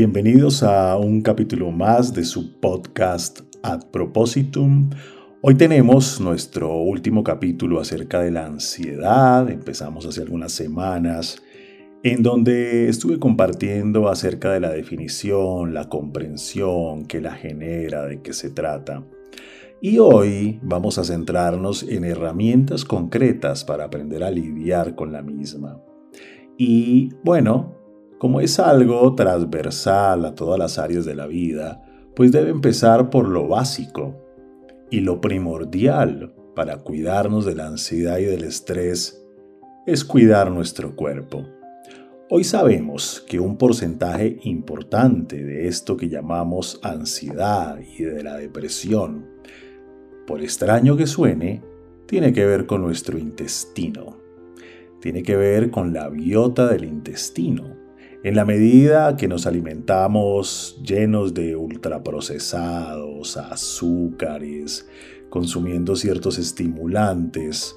Bienvenidos a un capítulo más de su podcast Ad Propositum. Hoy tenemos nuestro último capítulo acerca de la ansiedad. Empezamos hace algunas semanas en donde estuve compartiendo acerca de la definición, la comprensión que la genera, de qué se trata. Y hoy vamos a centrarnos en herramientas concretas para aprender a lidiar con la misma. Y bueno, como es algo transversal a todas las áreas de la vida, pues debe empezar por lo básico y lo primordial para cuidarnos de la ansiedad y del estrés es cuidar nuestro cuerpo. Hoy sabemos que un porcentaje importante de esto que llamamos ansiedad y de la depresión, por extraño que suene, tiene que ver con nuestro intestino. Tiene que ver con la biota del intestino en la medida que nos alimentamos llenos de ultraprocesados, azúcares, consumiendo ciertos estimulantes,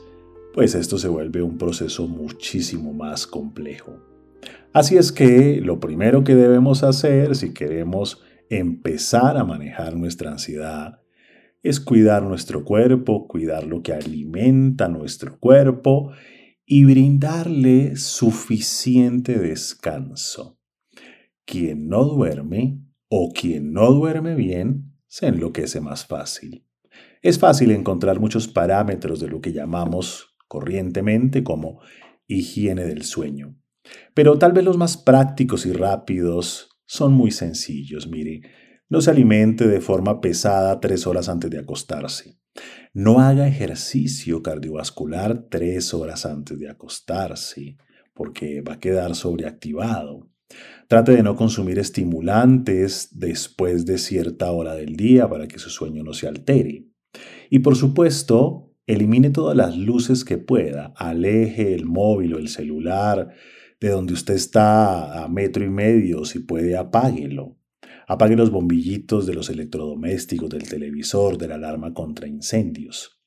pues esto se vuelve un proceso muchísimo más complejo. Así es que lo primero que debemos hacer si queremos empezar a manejar nuestra ansiedad es cuidar nuestro cuerpo, cuidar lo que alimenta nuestro cuerpo y brindarle suficiente descanso. Quien no duerme o quien no duerme bien se enloquece más fácil. Es fácil encontrar muchos parámetros de lo que llamamos corrientemente como higiene del sueño. Pero tal vez los más prácticos y rápidos son muy sencillos. Mire, no se alimente de forma pesada tres horas antes de acostarse. No haga ejercicio cardiovascular tres horas antes de acostarse, porque va a quedar sobreactivado. Trate de no consumir estimulantes después de cierta hora del día para que su sueño no se altere. Y por supuesto, elimine todas las luces que pueda. Aleje el móvil o el celular de donde usted está a metro y medio. Si puede, apáguelo. Apague los bombillitos de los electrodomésticos, del televisor, de la alarma contra incendios.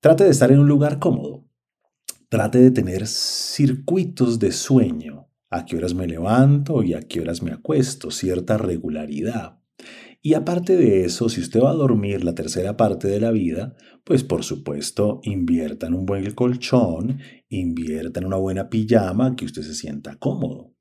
Trate de estar en un lugar cómodo. Trate de tener circuitos de sueño. A qué horas me levanto y a qué horas me acuesto, cierta regularidad. Y aparte de eso, si usted va a dormir la tercera parte de la vida, pues por supuesto invierta en un buen colchón, invierta en una buena pijama que usted se sienta cómodo.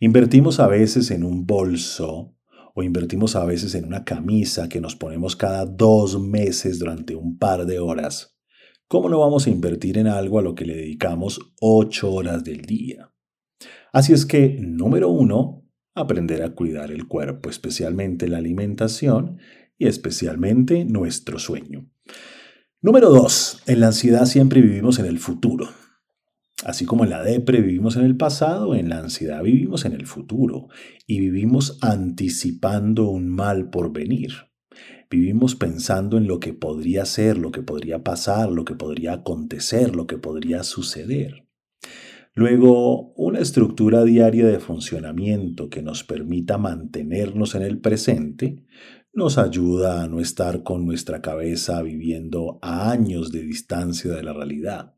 Invertimos a veces en un bolso o invertimos a veces en una camisa que nos ponemos cada dos meses durante un par de horas, ¿cómo no vamos a invertir en algo a lo que le dedicamos ocho horas del día? Así es que, número uno, aprender a cuidar el cuerpo, especialmente la alimentación y especialmente nuestro sueño. Número dos, en la ansiedad siempre vivimos en el futuro. Así como en la depre vivimos en el pasado, en la ansiedad vivimos en el futuro y vivimos anticipando un mal por venir. Vivimos pensando en lo que podría ser, lo que podría pasar, lo que podría acontecer, lo que podría suceder. Luego, una estructura diaria de funcionamiento que nos permita mantenernos en el presente nos ayuda a no estar con nuestra cabeza viviendo a años de distancia de la realidad.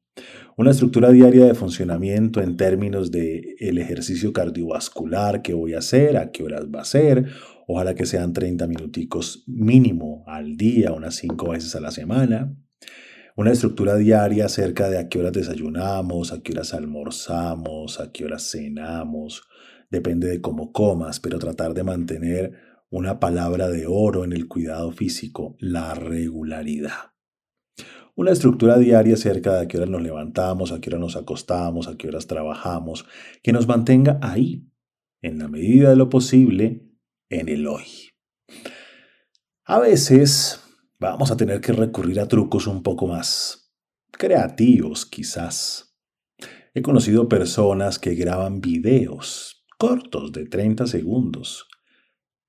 Una estructura diaria de funcionamiento en términos de el ejercicio cardiovascular que voy a hacer, a qué horas va a ser, ojalá que sean 30 minuticos mínimo al día, unas 5 veces a la semana. Una estructura diaria acerca de a qué horas desayunamos, a qué horas almorzamos, a qué horas cenamos, depende de cómo comas, pero tratar de mantener una palabra de oro en el cuidado físico, la regularidad una estructura diaria acerca de a qué hora nos levantamos, a qué hora nos acostamos, a qué horas trabajamos, que nos mantenga ahí, en la medida de lo posible, en el hoy. A veces vamos a tener que recurrir a trucos un poco más creativos, quizás. He conocido personas que graban videos cortos de 30 segundos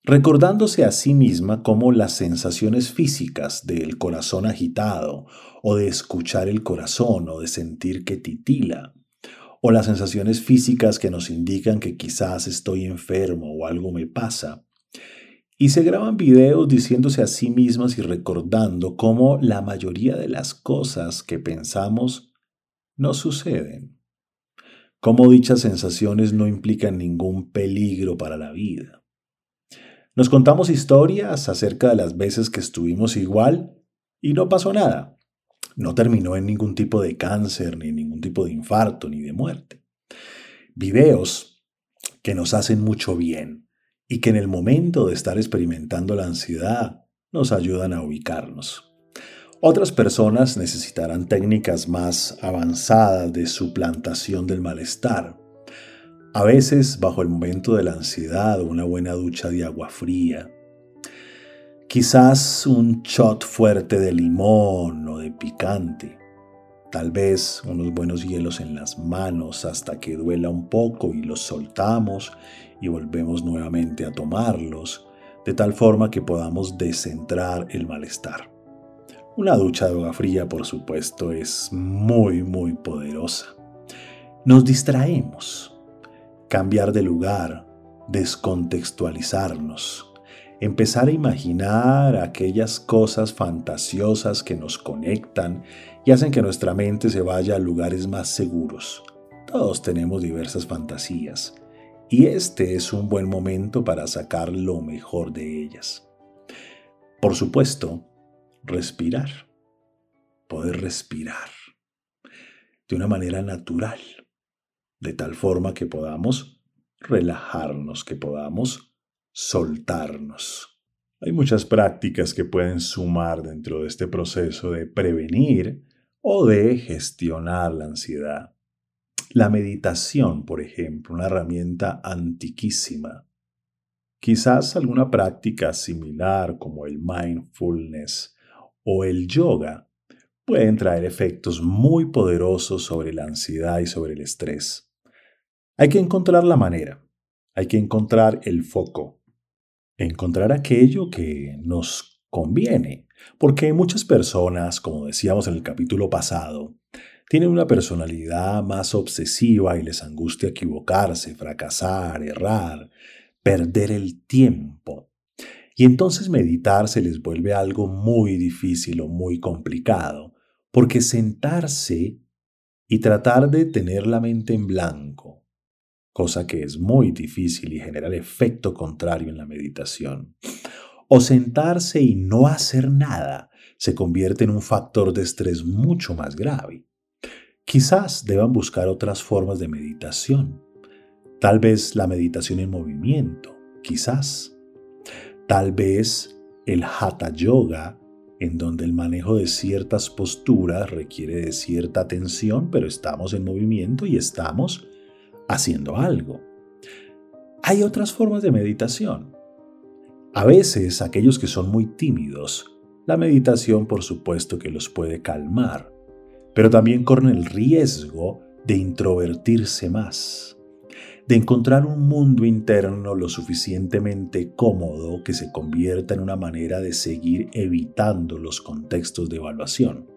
recordándose a sí misma cómo las sensaciones físicas del corazón agitado, o de escuchar el corazón, o de sentir que titila, o las sensaciones físicas que nos indican que quizás estoy enfermo o algo me pasa. Y se graban videos diciéndose a sí mismas y recordando cómo la mayoría de las cosas que pensamos no suceden, cómo dichas sensaciones no implican ningún peligro para la vida Nos contamos historias acerca de las veces que estuvimos igual y no pasó nada. No terminó en ningún tipo de cáncer, ni ningún tipo de infarto, ni de muerte. Videos que nos hacen mucho bien y que en el momento de estar experimentando la ansiedad nos ayudan a ubicarnos. Otras personas necesitarán técnicas más avanzadas de suplantación del malestar. A veces, bajo el momento de la ansiedad, una buena ducha de agua fría. Quizás un shot fuerte de limón o de picante. Tal vez unos buenos hielos en las manos hasta que duela un poco y los soltamos y volvemos nuevamente a tomarlos, de tal forma que podamos descentrar el malestar. Una ducha de agua fría, por supuesto, es muy, muy poderosa. Nos distraemos. Cambiar de lugar, descontextualizarnos, empezar a imaginar aquellas cosas fantasiosas que nos conectan y hacen que nuestra mente se vaya a lugares más seguros. Todos tenemos diversas fantasías y este es un buen momento para sacar lo mejor de ellas. Por supuesto, respirar, poder respirar de una manera natural, de tal forma que podamos relajarnos, que podamos soltarnos. Hay muchas prácticas que pueden sumar dentro de este proceso de prevenir o de gestionar la ansiedad. La meditación, por ejemplo, una herramienta antiquísima. Quizás alguna práctica similar como el mindfulness o el yoga pueden traer efectos muy poderosos sobre la ansiedad y sobre el estrés. Hay que encontrar la manera, hay que encontrar el foco, encontrar aquello que nos conviene, porque muchas personas, como decíamos en el capítulo pasado, tienen una personalidad más obsesiva y les angustia equivocarse, fracasar, errar, perder el tiempo. Y entonces meditar se les vuelve algo muy difícil o muy complicado, porque sentarse y tratar de tener la mente en blanco, cosa que es muy difícil y genera el efecto contrario en la meditación, o sentarse y no hacer nada, se convierte en un factor de estrés mucho más grave. Quizás deban buscar otras formas de meditación. Tal vez la meditación en movimiento, quizás. Tal vez el hatha yoga, en donde el manejo de ciertas posturas requiere de cierta atención, pero estamos en movimiento y estamos haciendo algo. Hay otras formas de meditación. A veces aquellos que son muy tímidos, la meditación por supuesto que los puede calmar, pero también corren el riesgo de introvertirse más de encontrar un mundo interno lo suficientemente cómodo que se convierta en una manera de seguir evitando los contextos de evaluación.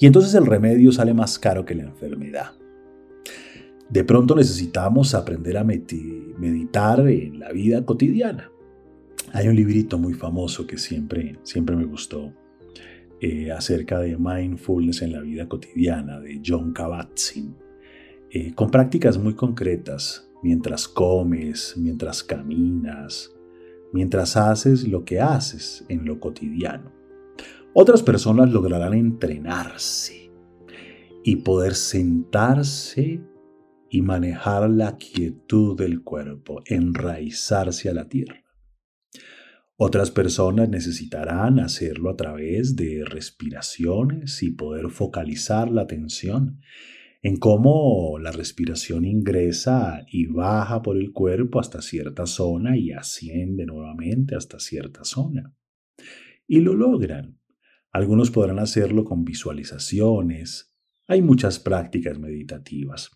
Y entonces el remedio sale más caro que la enfermedad. De pronto necesitamos aprender a meditar en la vida cotidiana. Hay un librito muy famoso que siempre, siempre me gustó eh, acerca de mindfulness en la vida cotidiana de John Kabat-Zinn, eh, con prácticas muy concretas mientras comes, mientras caminas, mientras haces lo que haces en lo cotidiano. Otras personas lograrán entrenarse y poder sentarse y manejar la quietud del cuerpo, enraizarse a la tierra. Otras personas necesitarán hacerlo a través de respiraciones y poder focalizar la atención en cómo la respiración ingresa y baja por el cuerpo hasta cierta zona y asciende nuevamente hasta cierta zona. Y lo logran. Algunos podrán hacerlo con visualizaciones. Hay muchas prácticas meditativas.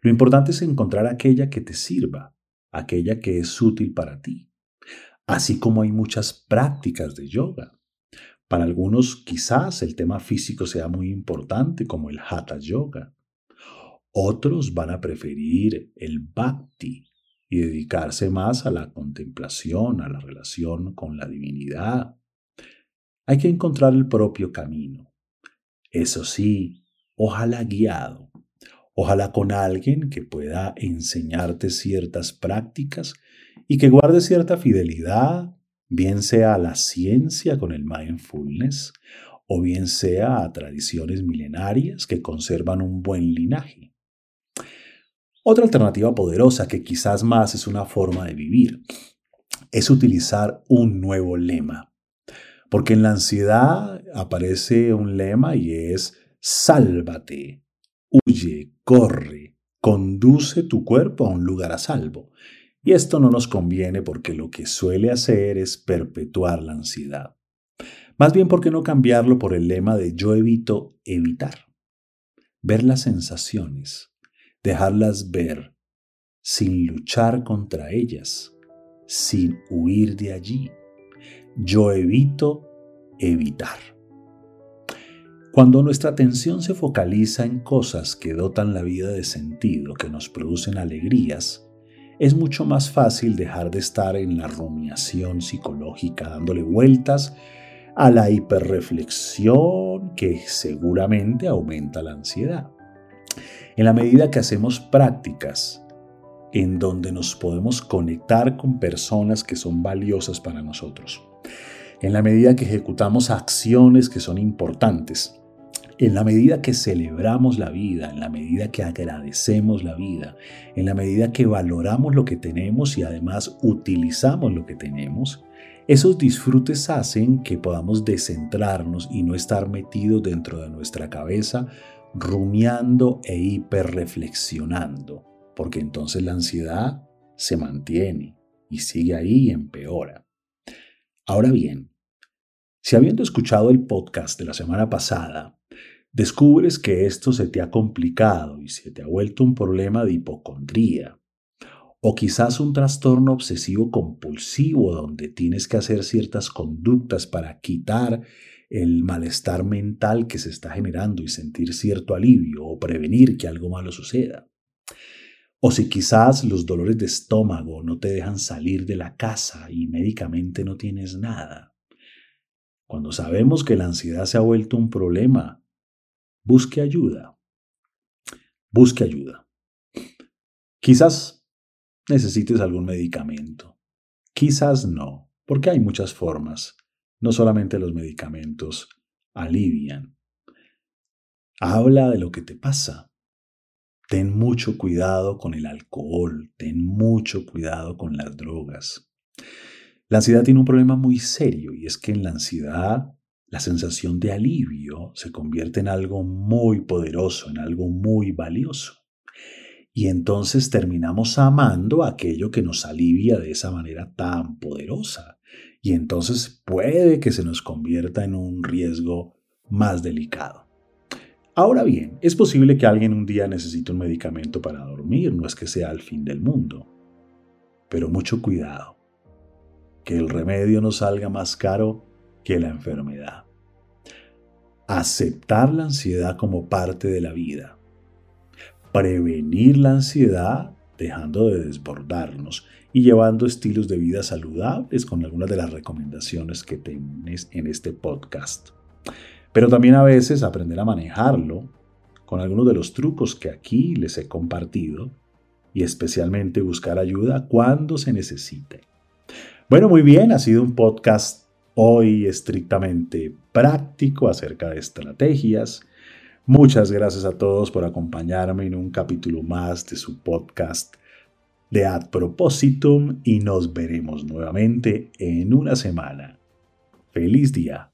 Lo importante es encontrar aquella que te sirva, aquella que es útil para ti. Así como hay muchas prácticas de yoga. Para algunos quizás el tema físico sea muy importante, como el hatha yoga. Otros van a preferir el bhakti y dedicarse más a la contemplación, a la relación con la divinidad. Hay que encontrar el propio camino. Eso sí, ojalá guiado, ojalá con alguien que pueda enseñarte ciertas prácticas y que guarde cierta fidelidad bien sea a la ciencia con el mindfulness o bien sea a tradiciones milenarias que conservan un buen linaje. Otra alternativa poderosa que quizás más es una forma de vivir es utilizar un nuevo lema. Porque en la ansiedad aparece un lema y es sálvate, huye, corre, conduce tu cuerpo a un lugar a salvo. Y esto no nos conviene porque lo que suele hacer es perpetuar la ansiedad. Más bien, ¿por qué no cambiarlo por el lema de yo evito evitar? Ver las sensaciones, dejarlas ver, sin luchar contra ellas, sin huir de allí. Yo evito evitar. Cuando nuestra atención se focaliza en cosas que dotan la vida de sentido, que nos producen alegrías, es mucho más fácil dejar de estar en la rumiación psicológica, dándole vueltas a la hiperreflexión que seguramente aumenta la ansiedad. En la medida que hacemos prácticas en donde nos podemos conectar con personas que son valiosas para nosotros, en la medida que ejecutamos acciones que son importantes, en la medida que celebramos la vida, en la medida que agradecemos la vida, en la medida que valoramos lo que tenemos y además utilizamos lo que tenemos, esos disfrutes hacen que podamos descentrarnos y no estar metidos dentro de nuestra cabeza rumiando e hiperreflexionando, porque entonces la ansiedad se mantiene y sigue ahí y empeora. Ahora bien, si habiendo escuchado el podcast de la semana pasada, descubres que esto se te ha complicado y se te ha vuelto un problema de hipocondría, o quizás un trastorno obsesivo compulsivo donde tienes que hacer ciertas conductas para quitar el malestar mental que se está generando y sentir cierto alivio o prevenir que algo malo suceda. O si quizás los dolores de estómago no te dejan salir de la casa y médicamente no tienes nada. Cuando sabemos que la ansiedad se ha vuelto un problema, Busque ayuda. Busque ayuda. Quizás necesites algún medicamento. Quizás no, porque hay muchas formas. No solamente los medicamentos alivian. Habla de lo que te pasa. Ten mucho cuidado con el alcohol, ten mucho cuidado con las drogas. La ansiedad tiene un problema muy serio y es que en la ansiedad la sensación de alivio se convierte en algo muy poderoso, en algo muy valioso. Y entonces terminamos amando aquello que nos alivia de esa manera tan poderosa. Y entonces puede que se nos convierta en un riesgo más delicado. Ahora bien, es posible que alguien un día necesite un medicamento para dormir, no es que sea el fin del mundo. Pero mucho cuidado, que el remedio no salga más caro que la enfermedad. Aceptar la ansiedad como parte de la vida. Prevenir la ansiedad dejando de desbordarnos y llevando estilos de vida saludables con algunas de las recomendaciones que tienes en este podcast. Pero también a veces aprender a manejarlo con algunos de los trucos que aquí les he compartido y especialmente buscar ayuda cuando se necesite. Bueno, muy bien, ha sido un podcast hoy estrictamente práctico acerca de estrategias. Muchas gracias a todos por acompañarme en un capítulo más de su podcast de Ad Propositum y nos veremos nuevamente en una semana. Feliz día.